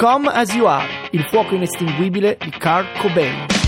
Come As You Are, il fuoco inestinguibile di Carl Cobain.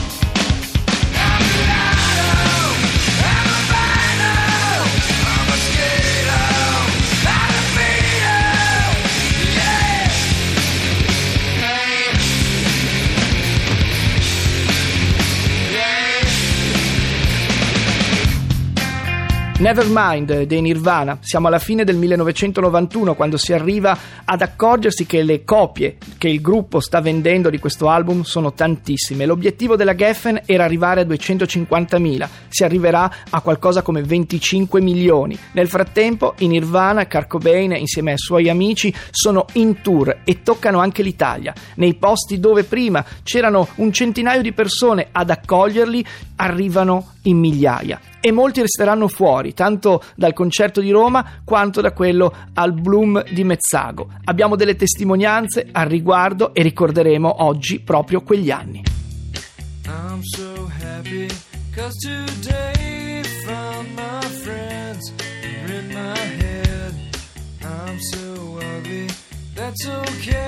Nevermind dei Nirvana, siamo alla fine del 1991 quando si arriva ad accorgersi che le copie che il gruppo sta vendendo di questo album sono tantissime. L'obiettivo della Geffen era arrivare a 250.000, si arriverà a qualcosa come 25 milioni. Nel frattempo i Nirvana, Kurt insieme ai suoi amici sono in tour e toccano anche l'Italia. Nei posti dove prima c'erano un centinaio di persone ad accoglierli, arrivano in migliaia e molti resteranno fuori, tanto dal concerto di Roma quanto da quello al Bloom di Mezzago. Abbiamo delle testimonianze al riguardo e ricorderemo oggi proprio quegli anni. I'm so happy cause today found my friends in my head. I'm so ugly, that's okay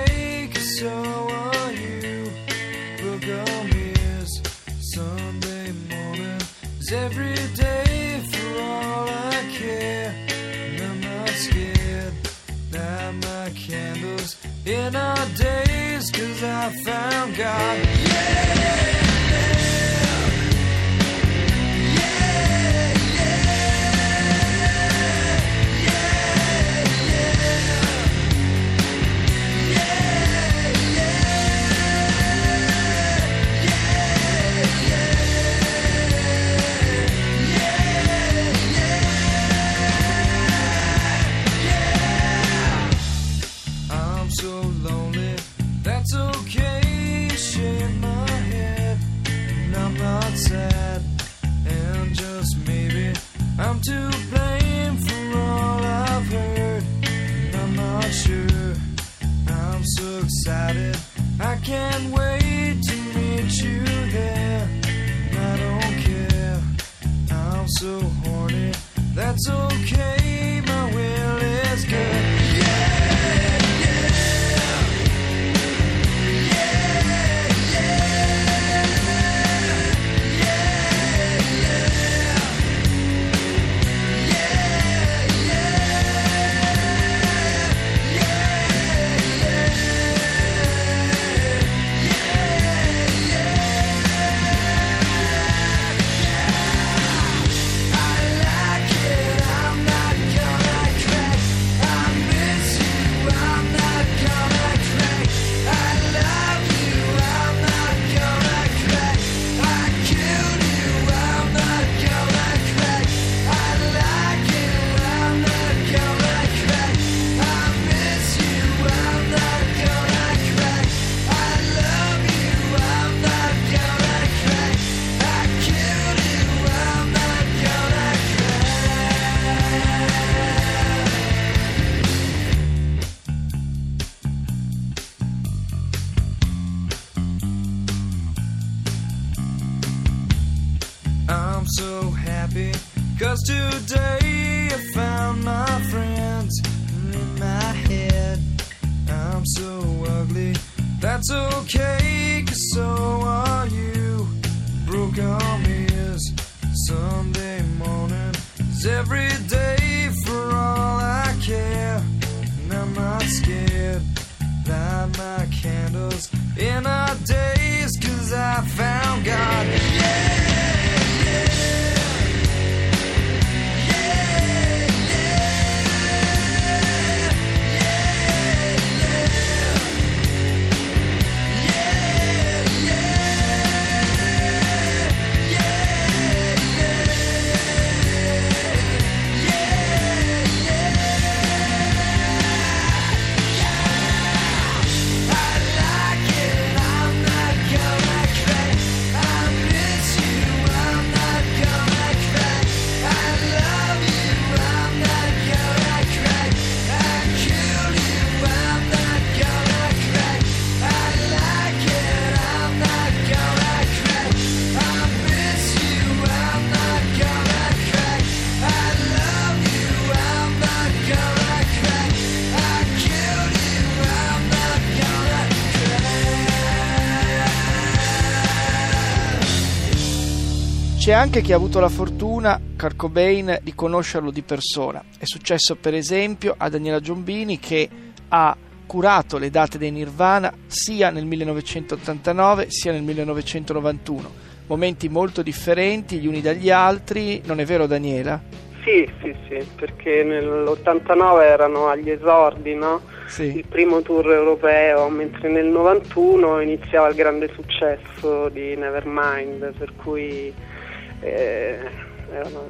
in our days cause I found God. Cause today I found my friends in my head. I'm so ugly, that's okay so C'è anche chi ha avuto la fortuna, Kurt Cobain, di conoscerlo di persona. È successo per esempio a Daniela Giombini che ha curato le date dei Nirvana sia nel 1989 sia nel 1991. Momenti molto differenti gli uni dagli altri, non è vero Daniela? Sì, sì, sì, perché nell'89 erano agli esordi, no? Sì. Il primo tour europeo, mentre nel 91 iniziava il grande successo di Nevermind, per cui eh,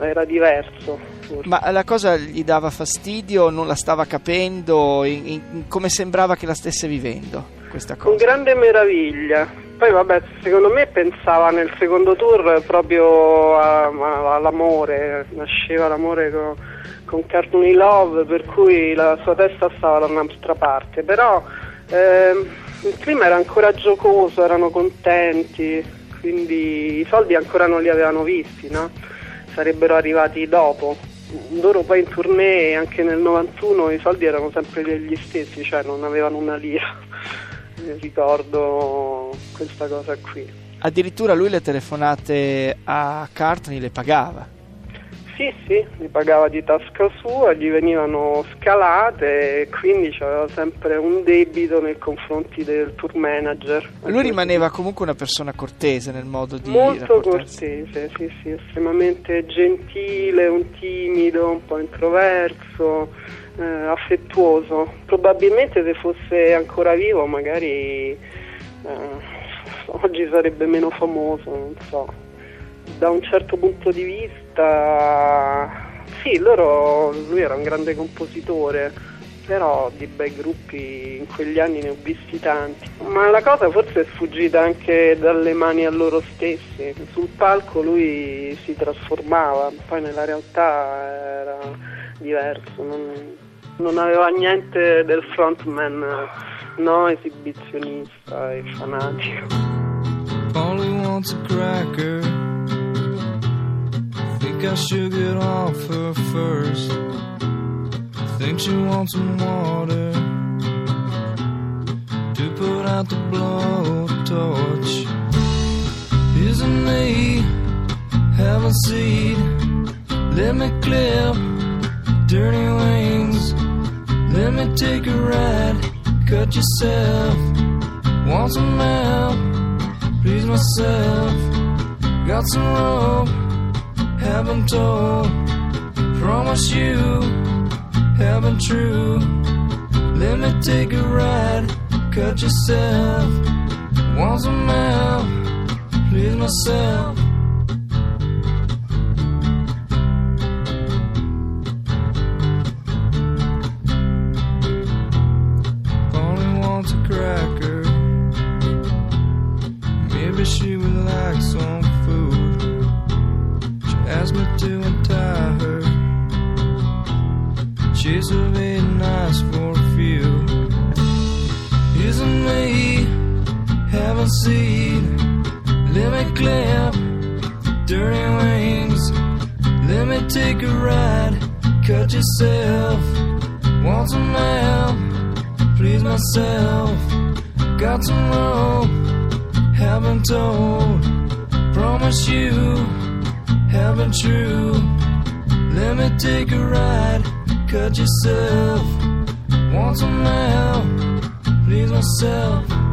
era, diverso. forse. Ma la cosa gli dava fastidio, non la stava capendo, in- in- come sembrava che la stesse vivendo questa Con cosa? grande meraviglia. Poi vabbè, secondo me pensava nel secondo tour proprio a- a- all'amore, nasceva l'amore con, con Courtney Love, per cui la sua testa stava da un'altra parte. Però ehm, il clima era ancora giocoso, erano contenti, quindi i soldi ancora non li avevano visti, no? Sarebbero arrivati dopo. Loro poi in tournée anche nel 91 i soldi erano sempre gli stessi, cioè non avevano una lira. Eh, Ricordo questa cosa qui. Addirittura lui le telefonate a Cartney le pagava. Sì, sì, li pagava di tasca sua, gli venivano scalate e quindi c'aveva sempre un debito nei confronti del tour manager. Lui rimaneva comunque una persona cortese nel modo di Molto cortese, sì, sì, estremamente gentile, un timido, un po' introverso, eh, affettuoso. Probabilmente se fosse ancora vivo magari eh, oggi sarebbe meno famoso, non so. Da un certo punto di vista, sì, loro, lui era un grande compositore, però di bei gruppi in quegli anni ne ho visti tanti. Ma la cosa forse è sfuggita anche dalle mani a loro stessi. Sul palco lui si trasformava, poi nella realtà era diverso, non, non aveva niente del frontman no esibizionista e fanatico. Polly wants a cracker. Think I should get off her first. Think she wants some water to put out the blowtorch. Isn't me? Have a seat. Let me clip dirty wings. Let me take a ride. Cut yourself. Want some help? please myself. Got some rope, haven't told. Promise you, haven't true. Let me take a ride, cut yourself. Once a help, please myself. Me? Haven't seen. Let me clip dirty wings. Let me take a ride. Cut yourself. Want some help? Please myself. Got some rope haven't told. Promise you, haven't true. Let me take a ride, cut yourself. Want some help, please myself.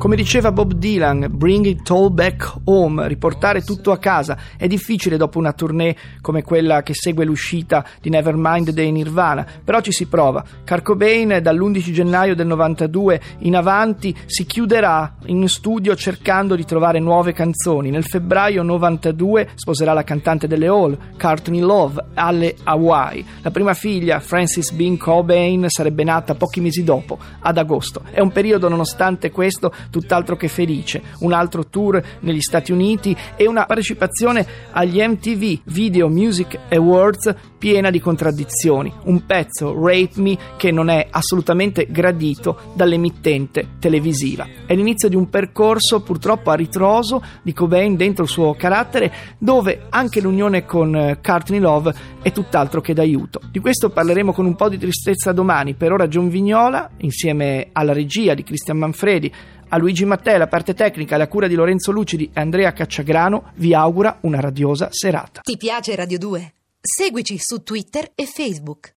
Come diceva Bob Dylan, bring it all back home, riportare tutto a casa. È difficile dopo una tournée come quella che segue l'uscita di Nevermind dei Nirvana, però ci si prova. Kurt Cobain dall'11 gennaio del 92 in avanti si chiuderà in studio cercando di trovare nuove canzoni. Nel febbraio 92 sposerà la cantante delle Hall, Courtney Love, alle Hawaii. La prima figlia, Frances Bean Cobain, sarebbe nata pochi mesi dopo, ad agosto. È un periodo, nonostante questo, tutt'altro che felice. Un altro tour negli Stati Uniti e una partecipazione agli MTV Video Music Awards piena di contraddizioni. Un pezzo, Rape Me, che non è assolutamente gradito dall'emittente televisiva. È l'inizio di un percorso purtroppo a ritroso di Cobain dentro il suo carattere, dove anche l'unione con eh, Courtney Love è tutt'altro che d'aiuto. Di questo parleremo con un po' di tristezza domani. Per ora John Vignola, insieme alla regia di Cristian Manfredi, A Luigi Mattei, la parte tecnica, la cura di Lorenzo Lucidi e Andrea Cacciagrano vi augura una radiosa serata. Ti piace Radio 2? Seguici su Twitter e Facebook.